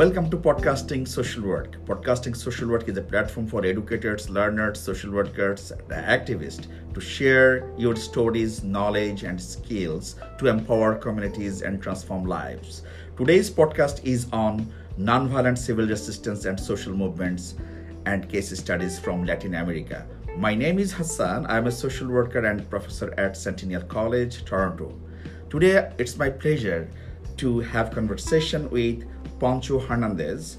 Welcome to Podcasting Social Work. Podcasting Social Work is a platform for educators, learners, social workers, and activists to share your stories, knowledge, and skills to empower communities and transform lives. Today's podcast is on nonviolent civil resistance and social movements and case studies from Latin America. My name is Hassan. I'm a social worker and professor at Centennial College, Toronto. Today, it's my pleasure to have conversation with Pancho Hernandez,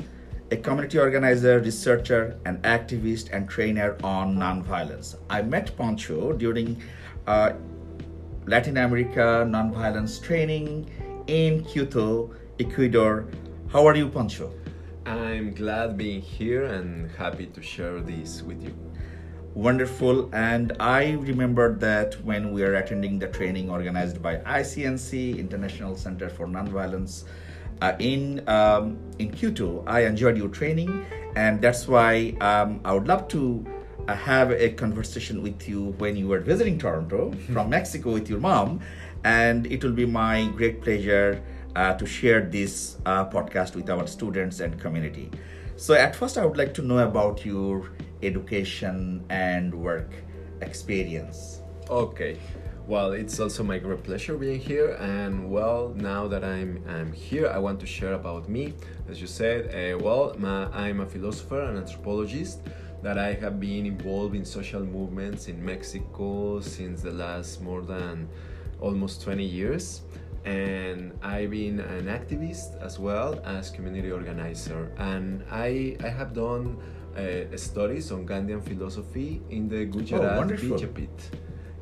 a community organizer, researcher, and activist and trainer on nonviolence. I met Pancho during uh, Latin America nonviolence training in Quito, Ecuador. How are you, Pancho? I'm glad being here and happy to share this with you. Wonderful. And I remember that when we were attending the training organized by ICNC, International Center for Nonviolence, uh, in um, in Quito, I enjoyed your training, and that's why um, I would love to uh, have a conversation with you when you were visiting Toronto from Mexico with your mom, and it will be my great pleasure uh, to share this uh, podcast with our students and community. So, at first, I would like to know about your education and work experience. Okay. Well, it's also my great pleasure being here, and well, now that I'm I'm here, I want to share about me. As you said, uh, well, my, I'm a philosopher and anthropologist that I have been involved in social movements in Mexico since the last more than almost 20 years and I've been an activist as well as community organizer and I, I have done uh, studies on Gandhian philosophy in the Gujarat Oh, wonderful.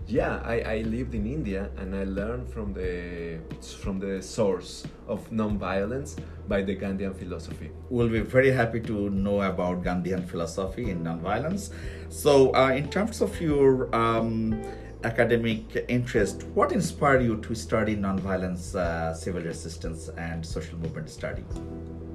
Yeah, I, I lived in India and I learned from the from the source of nonviolence by the Gandhian philosophy. We'll be very happy to know about Gandhian philosophy in nonviolence. So, uh, in terms of your um, academic interest, what inspired you to study nonviolence, uh, civil resistance, and social movement studies?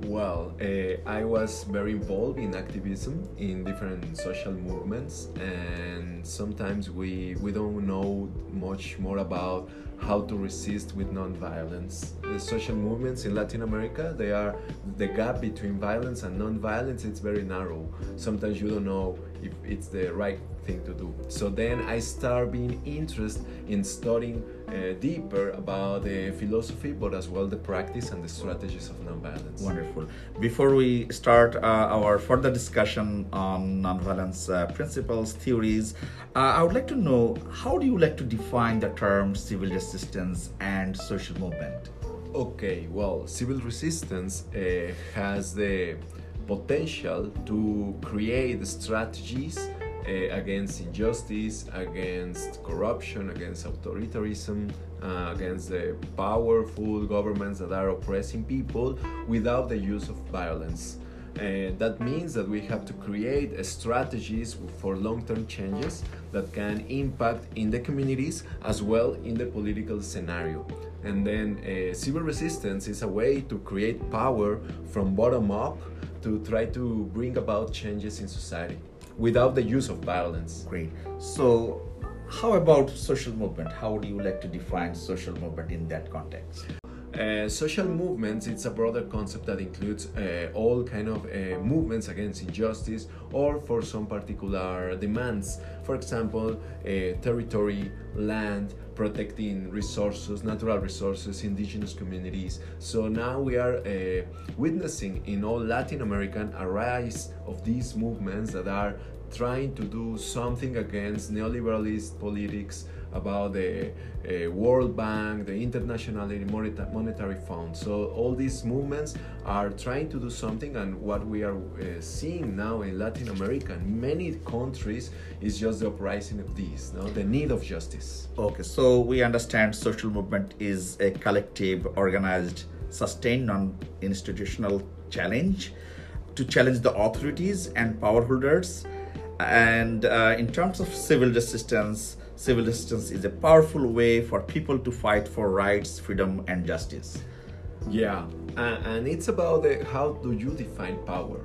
Well, uh, I was very involved in activism in different social movements, and sometimes we, we don't know much more about how to resist with non-violence. The social movements in Latin America, they are the gap between violence and non-violence. It's very narrow. Sometimes you don't know if it's the right thing to do. So then I start being interested in studying uh, deeper about the philosophy, but as well the practice and the strategies of nonviolence. Wonderful. Before we start uh, our further discussion on nonviolence uh, principles, theories, uh, I would like to know how do you like to define the term civil resistance and social movement? Okay, well, civil resistance uh, has the potential to create strategies uh, against injustice, against corruption, against authoritarianism, uh, against the powerful governments that are oppressing people without the use of violence. Uh, that means that we have to create strategies for long-term changes that can impact in the communities as well in the political scenario. And then uh, civil resistance is a way to create power from bottom up to try to bring about changes in society without the use of violence. Great. So, how about social movement? How would you like to define social movement in that context? Uh, social movements it's a broader concept that includes uh, all kind of uh, movements against injustice or for some particular demands. For example uh, territory land protecting resources natural resources indigenous communities. So now we are uh, witnessing in all latin american a rise of these movements that are trying to do something against neoliberalist politics about the uh, World Bank, the International Monetary Fund. So all these movements are trying to do something, and what we are uh, seeing now in Latin America, in many countries, is just the uprising of these, no? the need of justice. Okay, so we understand social movement is a collective, organized, sustained, non institutional challenge to challenge the authorities and power holders. And uh, in terms of civil resistance, civil resistance is a powerful way for people to fight for rights, freedom, and justice. Yeah, and, it's about how do you define power,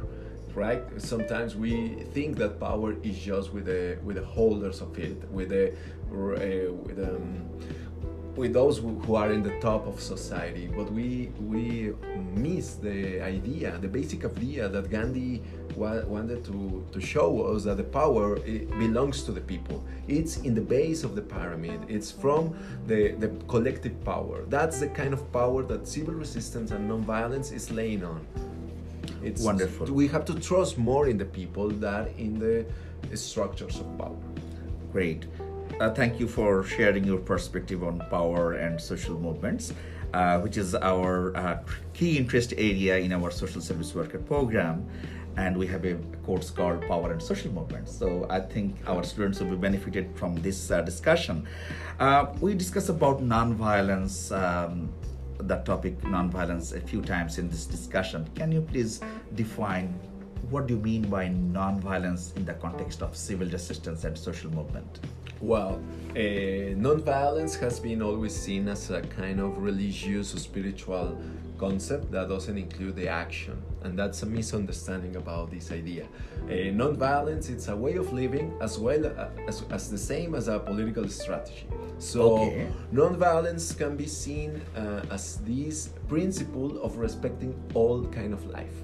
right? Sometimes we think that power is just with the with the holders of it, with the uh, with um, with those who are in the top of society, but we we miss the idea, the basic idea that Gandhi wanted to, to show us that the power it belongs to the people. It's in the base of the pyramid. It's from the, the collective power. That's the kind of power that civil resistance and nonviolence is laying on. It's Wonderful. We have to trust more in the people than in the structures of power. Great. Uh, thank you for sharing your perspective on power and social movements, uh, which is our uh, key interest area in our social service worker program. And we have a course called Power and Social Movements. So I think our students will be benefited from this uh, discussion. Uh, we discussed about nonviolence, um, that topic nonviolence, a few times in this discussion. Can you please define what do you mean by nonviolence in the context of civil resistance and social movement? Well, uh, nonviolence has been always seen as a kind of religious or spiritual concept that doesn't include the action, and that's a misunderstanding about this idea. Uh, nonviolence it's a way of living as well uh, as, as the same as a political strategy. So, Okay. nonviolence can be seen uh, as this principle of respecting all kind of life.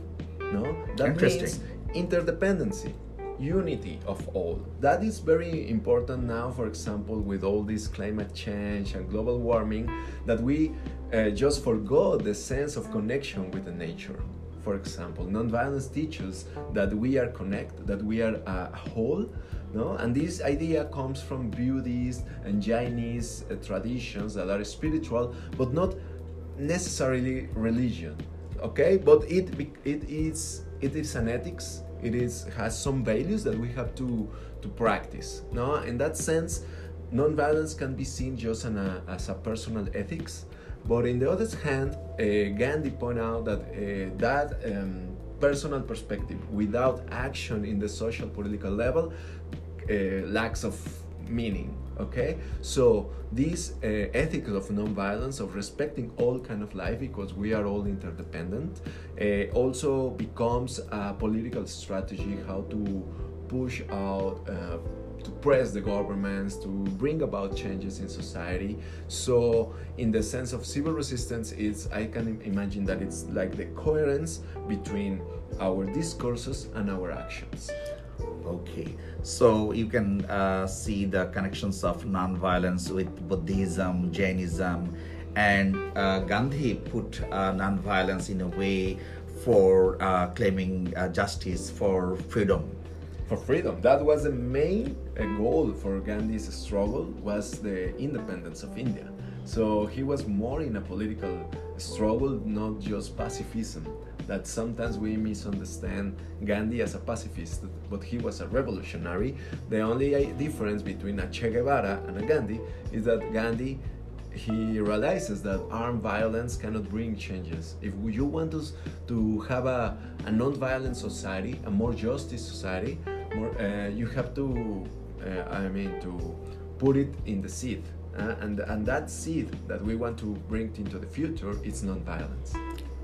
No, that Interesting. means interdependency unity of all. That is very important now for example with all this climate change and global warming that we uh, just forgot the sense of connection with the nature. For example nonviolence teaches that we are connected that we are a whole no? And this idea comes from buddhist and chinese uh, traditions that are spiritual but not necessarily religion okay? But it it is it is an ethics it is has some values that we have to to practice no? In that sense non-violence can be seen just a, as a personal ethics but in the other hand uh, gandhi point out that uh, that um, personal perspective without action in the social political level uh, lacks of meaning okay? So this uh, ethics of nonviolence of respecting all kind of life because we are all interdependent uh, also becomes a political strategy how to push out uh, to press the governments to bring about changes in society. So in the sense of civil resistance it's i can imagine that it's like the coherence between our discourses and our actions Okay, so you can uh, see the connections of non-violence with Buddhism, Jainism, and uh, Gandhi put uh, non-violence in a way for uh, claiming uh, justice for freedom. for freedom. That was the main uh, goal for gandhi's struggle was the independence of india. So he was more in a political struggle not just pacifism that sometimes we misunderstand gandhi as a pacifist but he was a revolutionary the only uh, difference between a che guevara and a gandhi is that gandhi he realizes that armed violence cannot bring changes. If you want us to have a, a non-violent society, a more justice society, more, uh, you have to, uh, I mean, to put it in the seed. Uh, and, and that seed that we want to bring into the future is non-violence.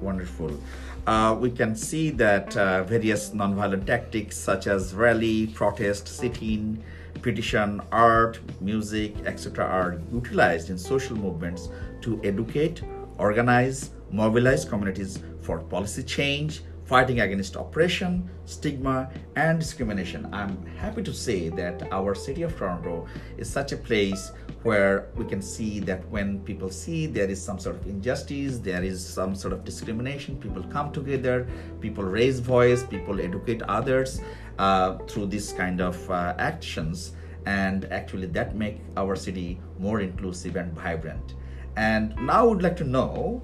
Wonderful. Uh, we can see that uh, various nonviolent tactics such as rally, protest, sit-in, petition, art, music, etc., are utilized in social movements to educate, organize, mobilize communities for policy change, fighting against oppression, stigma, and discrimination. I'm happy to say that our city of Toronto is such a place where we can see that when people see there is some sort of injustice, there is some sort of discrimination, people come together, people raise voice, people educate others uh, through this kind of uh, actions, and actually that make our city more inclusive and vibrant. And now I would like to know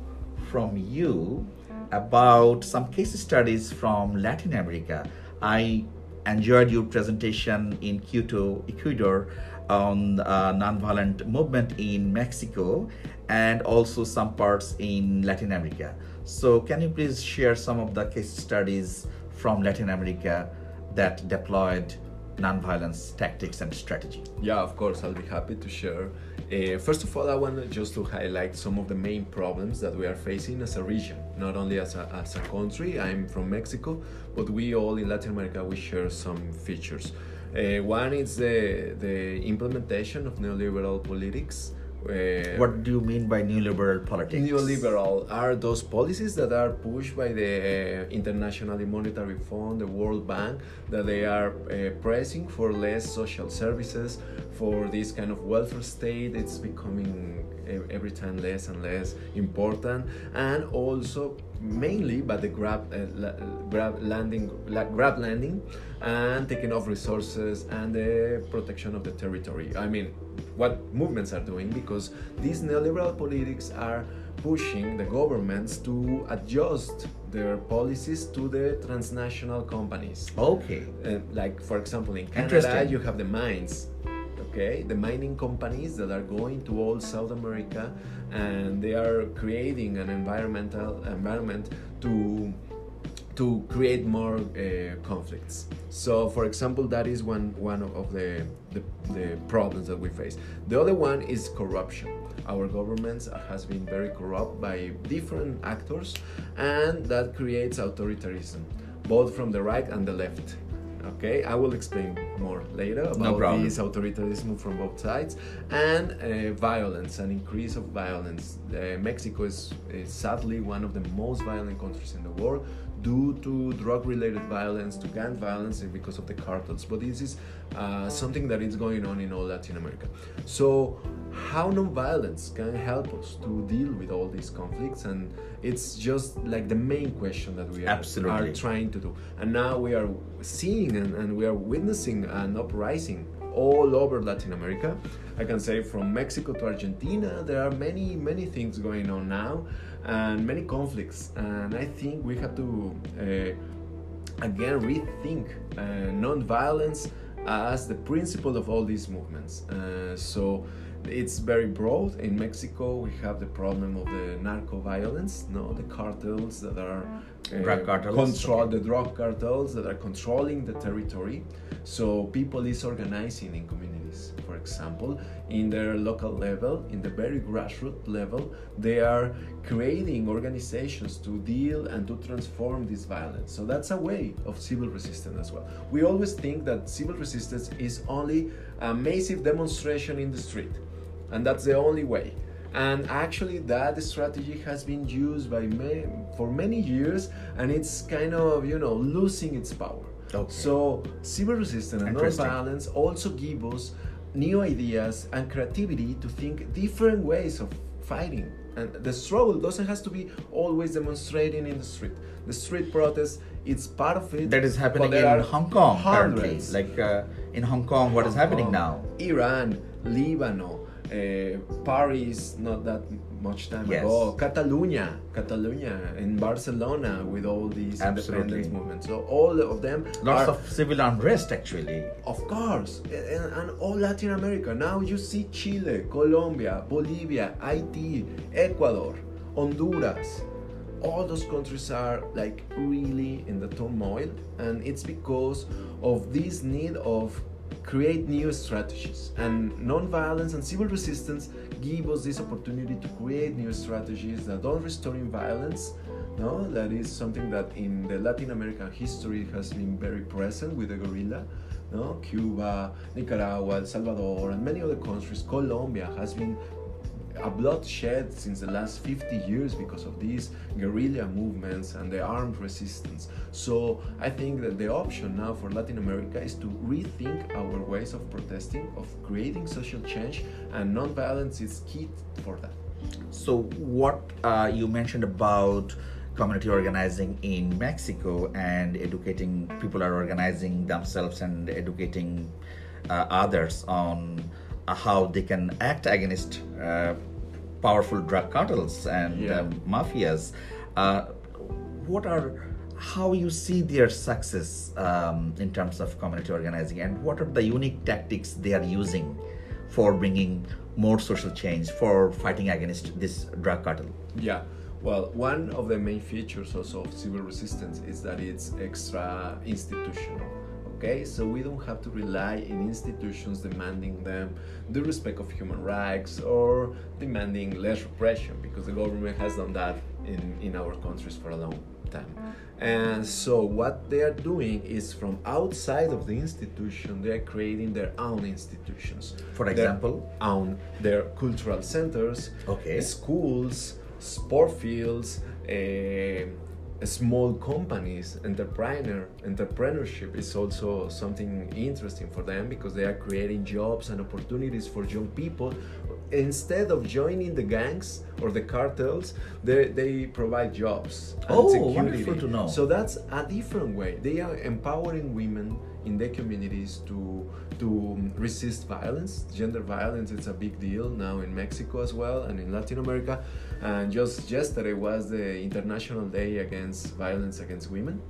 from you about some case studies from Latin America. I enjoyed your presentation in Quito, Ecuador, on uh, nonviolent movement in Mexico and also some parts in Latin America. So, can you please share some of the case studies from Latin America that deployed nonviolence tactics and strategy? Yeah, of course, I'll be happy to share. Uh, first of all, I want to just to highlight some of the main problems that we are facing as a region, not only as a, as a country. I'm from Mexico, but we all in Latin America we share some features. Uh, one is the the implementation of neoliberal politics Uh, what do you mean by neoliberal politics? Neoliberal are those policies that are pushed by the uh, International Monetary Fund, the World Bank, that they are uh, pressing for less social services, for this kind of welfare state. It's becoming every time less and less important, and also mainly by the grab, uh, grab landing, grab landing, and taking off resources and the protection of the territory. I mean, what movements are doing because these neoliberal politics are pushing the governments to adjust their policies to the transnational companies. Okay. Uh, like for example in Canada you have the mines okay the mining companies that are going to all south america and they are creating an environmental environment to to create more uh, conflicts. So, for example, that is one one of the, the, the problems that we face. The other one is corruption. Our governments has been very corrupt by different actors, and that creates authoritarianism, both from the right and the left. Okay, I will explain more later about no this authoritarianism from both sides and uh, violence, an increase of violence. Uh, Mexico is, is sadly one of the most violent countries in the world due to drug-related violence, to gang violence, and because of the cartels. But this is uh, something that is going on in all Latin America. So, how non-violence can help us to deal with all these conflicts? And it's just like the main question that we are, are trying to do. And now we are seeing and, and we are witnessing an uprising all over Latin America. I can say from Mexico to Argentina, there are many, many things going on now and many conflicts. And I think we have to uh, again rethink uh, non-violence as the principle of all these movements. Uh, so it's very broad. In Mexico, we have the problem of the narco violence, no, the cartels that are uh, drug cartels, control okay. the drug cartels that are controlling the territory. So people is organizing in communities. For example, in their local level, in the very grassroots level, they are creating organizations to deal and to transform this violence. So that's a way of civil resistance as well. We always think that civil resistance is only a massive demonstration in the street, and that's the only way and actually that strategy has been used by many, for many years and it's kind of you know losing its power okay. so civil resistance and non-violence also give us new ideas and creativity to think different ways of fighting. And the struggle doesn't have to be always demonstrating in the street. The street protest it's part of it that is happening in hong kong currently. Like uh, in hong kong what is happening now? Iran lebanon uh, Paris not that much time yes. ago, Catalonia, Catalonia, in Barcelona with all these Absolutely. independence movements. So all of them lots are, of civil unrest actually. Of course, and, and, all Latin America. Now you see Chile, Colombia, Bolivia, Haiti, Ecuador, Honduras. All those countries are like really in the turmoil, and it's because of this need of create new strategies. And non-violence and civil resistance give us this opportunity to create new strategies that don't restore violence. No, that is something that in the Latin American history has been very present with the guerrilla. No, Cuba, Nicaragua, El Salvador, and many other countries. Colombia has been a bloodshed since the last 50 years because of these guerrilla movements and the armed resistance. So I think that the option now for Latin America is to rethink our ways of protesting, of creating social change, and nonviolence is key for that. So what uh, you mentioned about community organizing in Mexico and educating people are organizing themselves and educating uh, others on how they can act against uh, powerful drug cartels and yeah. um, mafias. Uh, what are how you see their success um, in terms of community organizing, and what are the unique tactics they are using for bringing more social change for fighting against this drug cartel? Yeah. Well, one of the main features also of civil resistance is that it's extra institutional okay so we don't have to rely in institutions demanding them the respect of human rights or demanding less repression because the government has done that in, in our countries for a long time. And so what they are doing is from outside of the institution, they are creating their own institutions. For Their example? own their cultural centers, Okay. schools, sport fields, eh, small companies, entrepreneur entrepreneurship is also something interesting for them because they are creating jobs and opportunities for young people. Instead of joining the gangs or the cartels, they, they provide jobs and Oh, security. wonderful to know. So that's a different way. They are empowering women in their communities to to um, resist violence. Gender violence is a big deal now in Mexico as well and in Latin America. And just yesterday was the International Day Against Violence Against Women.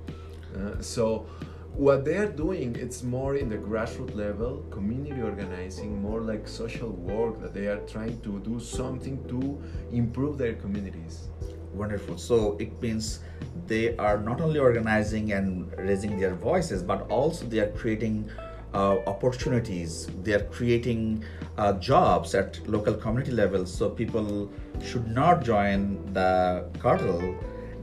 Uh, so what they are doing it's more in the grassroots level community organizing more like social work that they are trying to do something to improve their communities Wonderful. So it means they are not only organizing and raising their voices, but also they are creating uh, opportunities. They are creating uh, jobs at local community level. So people should not join the cartel.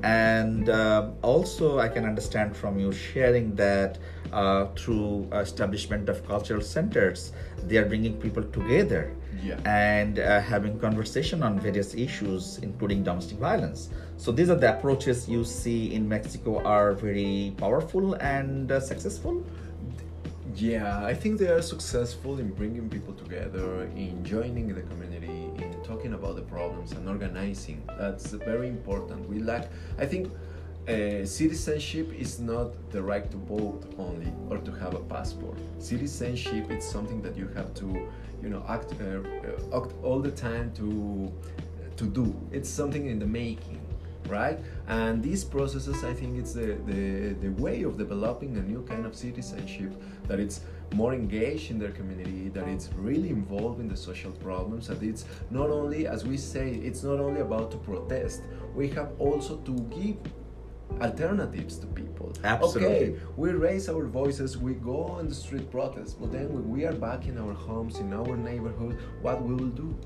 And uh, also, I can understand from you sharing that uh, through establishment of cultural centers, they are bringing people together Yeah. and uh, having conversation on various issues including domestic violence so these are the approaches you see in mexico are very powerful and uh, successful Yeah, I think they are successful in bringing people together, in joining the community, in talking about the problems and organizing. That's very important. We lack, I think, uh, citizenship is not the right to vote only or to have a passport. Citizenship is something that you have to, you know, act, uh, uh, act all the time to to do. It's something in the making right? And these processes, I think, it's the, the, the way of developing a new kind of citizenship that it's more engaged in their community, that it's really involved in the social problems, that it's not only, as we say, it's not only about to protest. We have also to give alternatives to people. Absolutely. Okay, we raise our voices, we go on the street protest, but then when we are back in our homes, in our neighborhood, what we will do?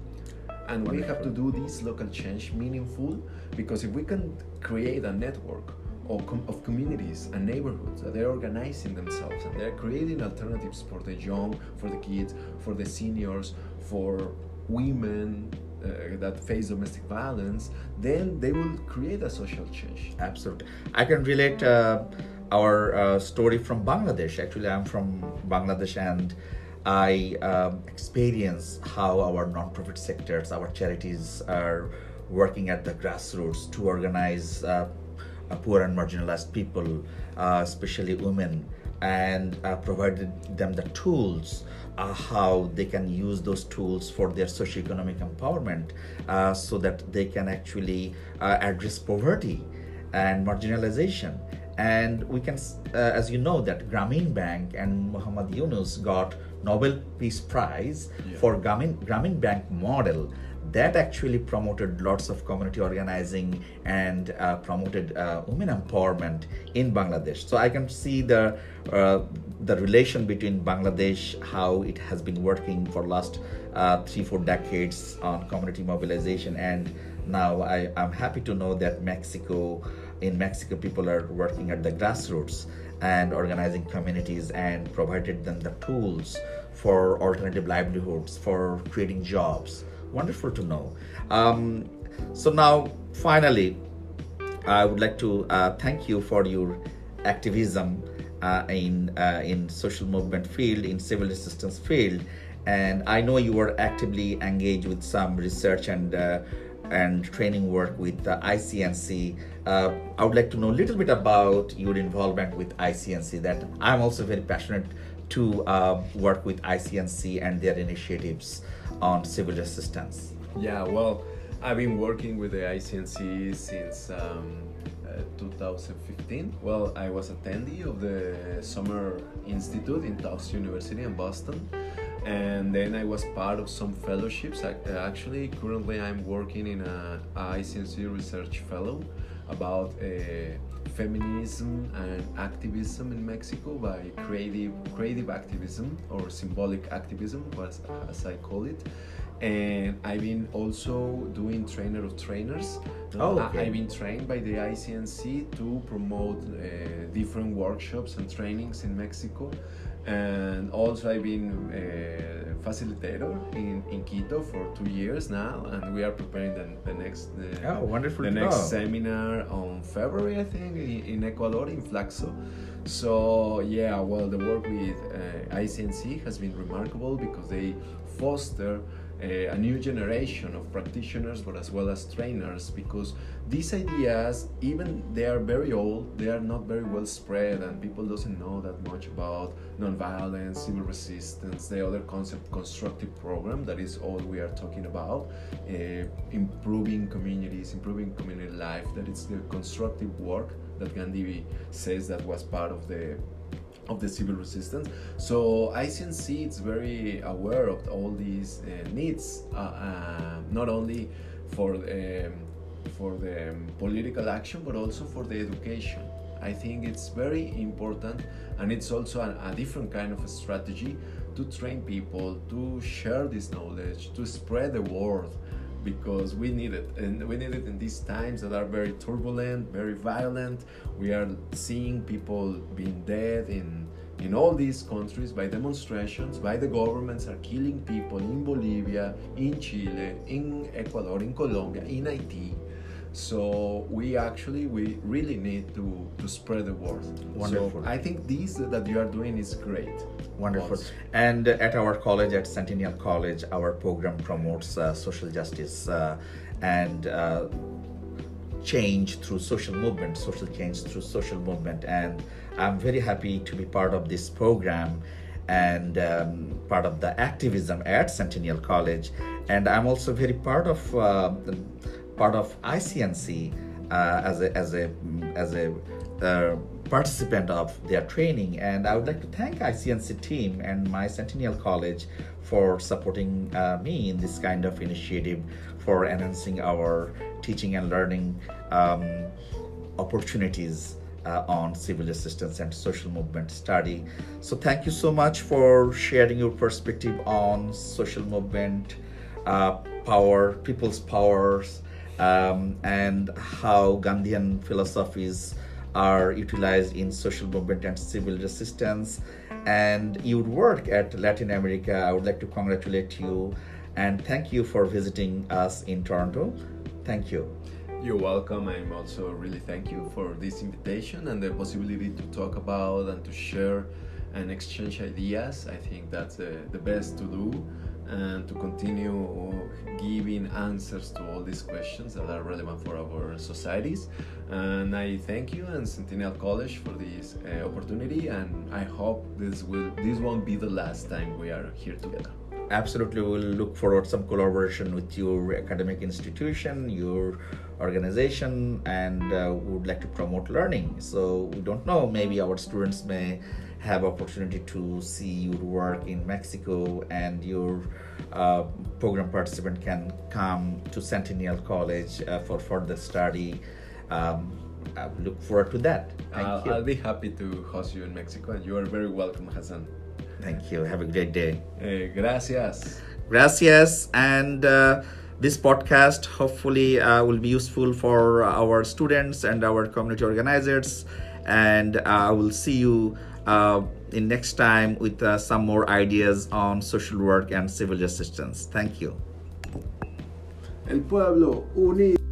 And we have to do this local change meaningful because if we can create a network of, com- of communities and neighborhoods that they're organizing themselves and they're creating alternatives for the young for the kids for the seniors for women uh, that face domestic violence then they will create a social change. Absolutely. I can relate uh, our uh, story from bangladesh. Actually i'm from bangladesh and I um, experience how our non-profit sectors, our charities are working at the grassroots to organize uh, uh, poor and marginalized people, uh, especially women, and uh, provided them the tools uh, how they can use those tools for their socioeconomic empowerment uh, so that they can actually address poverty and marginalization. And we can uh, as you know that Grameen Bank and Muhammad Yunus got Nobel Peace Prize Yeah. for Grameen, Grameen Bank model that actually promoted lots of community organizing and uh, promoted uh, women empowerment in Bangladesh. So I can see the uh, the relation between Bangladesh, how it has been working for last uh, three four decades on community mobilization, and now I, I'm happy to know that Mexico in Mexico people are working at the grassroots and organizing communities and provided them the tools for alternative livelihoods for creating jobs. Wonderful to know. Um, so now finally i would like to uh, thank you for your activism uh, in uh, in social movement field in civil resistance field. And i know you are actively engaged with some research and uh, and training work with ICNC. Uh, I would like to know a little bit about your involvement with ICNC. That I'm also very passionate to uh, work with ICNC and their initiatives on civil resistance. Yeah, well, I've been working with the ICNC since um, uh, 2015. Well, I was attendee of the Summer Institute in Tufts University in Boston, and then I was part of some fellowships. I, uh, actually, currently, I'm working in a, ICNC research fellow about uh, feminism and activism in Mexico by creative creative activism or symbolic activism, as, as I call it and I've been also doing trainer of trainers. Oh, I- okay. I've been trained by the ICNC to promote uh, different workshops and trainings in Mexico. And also, I've been a facilitator in, in Quito for two years now, and we are preparing the, the next uh, Oh, wonderful the next know. seminar on February, I think, in, in Ecuador, in FLACSO. So yeah, well, the work with uh, ICNC has been remarkable because they foster a, a new generation of practitioners, but as well as trainers. Because these ideas, even they are very old, they are not very well spread, and people doesn't know that much about nonviolence, civil resistance, the other concept, constructive program. That is all we are talking about. Uh, improving communities, improving community life. That is the constructive work that Gandhi says that was part of the of the civil resistance. So ICNC is very aware of all these uh, needs, uh, uh, not only for um, for the political action, but also for the education. I think it's very important, and it's also a, a different kind of strategy to train people to share this knowledge, to spread the word because we need it and we need it in these times that are very turbulent very violent. We are seeing people being dead in in all these countries by demonstrations by the governments are killing people in bolivia in chile in ecuador in colombia in haiti so we actually we really need to to spread the word Wonderful. so i think this that you are doing is great Wonderful. Once. And at our college, at Centennial College, our program promotes uh, social justice uh, and uh, change through social movement, social change through social movement. And I'm very happy to be part of this program and um, part of the activism at Centennial College. And I'm also very part of uh, part of ICNC uh, as a as a as a uh, participant of their training. And i would like to thank icnc team and my centennial college for supporting uh, me in this kind of initiative for enhancing our teaching and learning um, opportunities uh, on civil resistance and social movement study. So thank you so much for sharing your perspective on social movement uh, power people's powers um, and how gandhian philosophies are utilized in social movement and civil resistance. And you would work at latin america. I would like to congratulate you and thank you for visiting us in toronto. Thank you. You're welcome. I'm also really thank you for this invitation and the possibility to talk about and to share and exchange ideas. I think that's the, the best to do and to continue giving answers to all these questions that are relevant for our societies. And I thank you and Centennial College for this uh, opportunity and I hope this will this won't be the last time we are here together. Absolutely we'll look forward some collaboration with your academic institution your organization and uh, would like to promote learning so we don't know maybe our students may have opportunity to see your work in mexico and your uh, program participant can come to centennial college uh, for further study um, I look forward to that. Thank I'll, you. I'll be happy to host you in Mexico and you are very welcome, Hassan. Thank you. Have a great day. Eh, gracias. Gracias. And uh, this podcast hopefully uh, will be useful for our students and our community organizers. And I will see you uh, in next time with uh, some more ideas on social work and civil resistance. Thank you. El pueblo unido.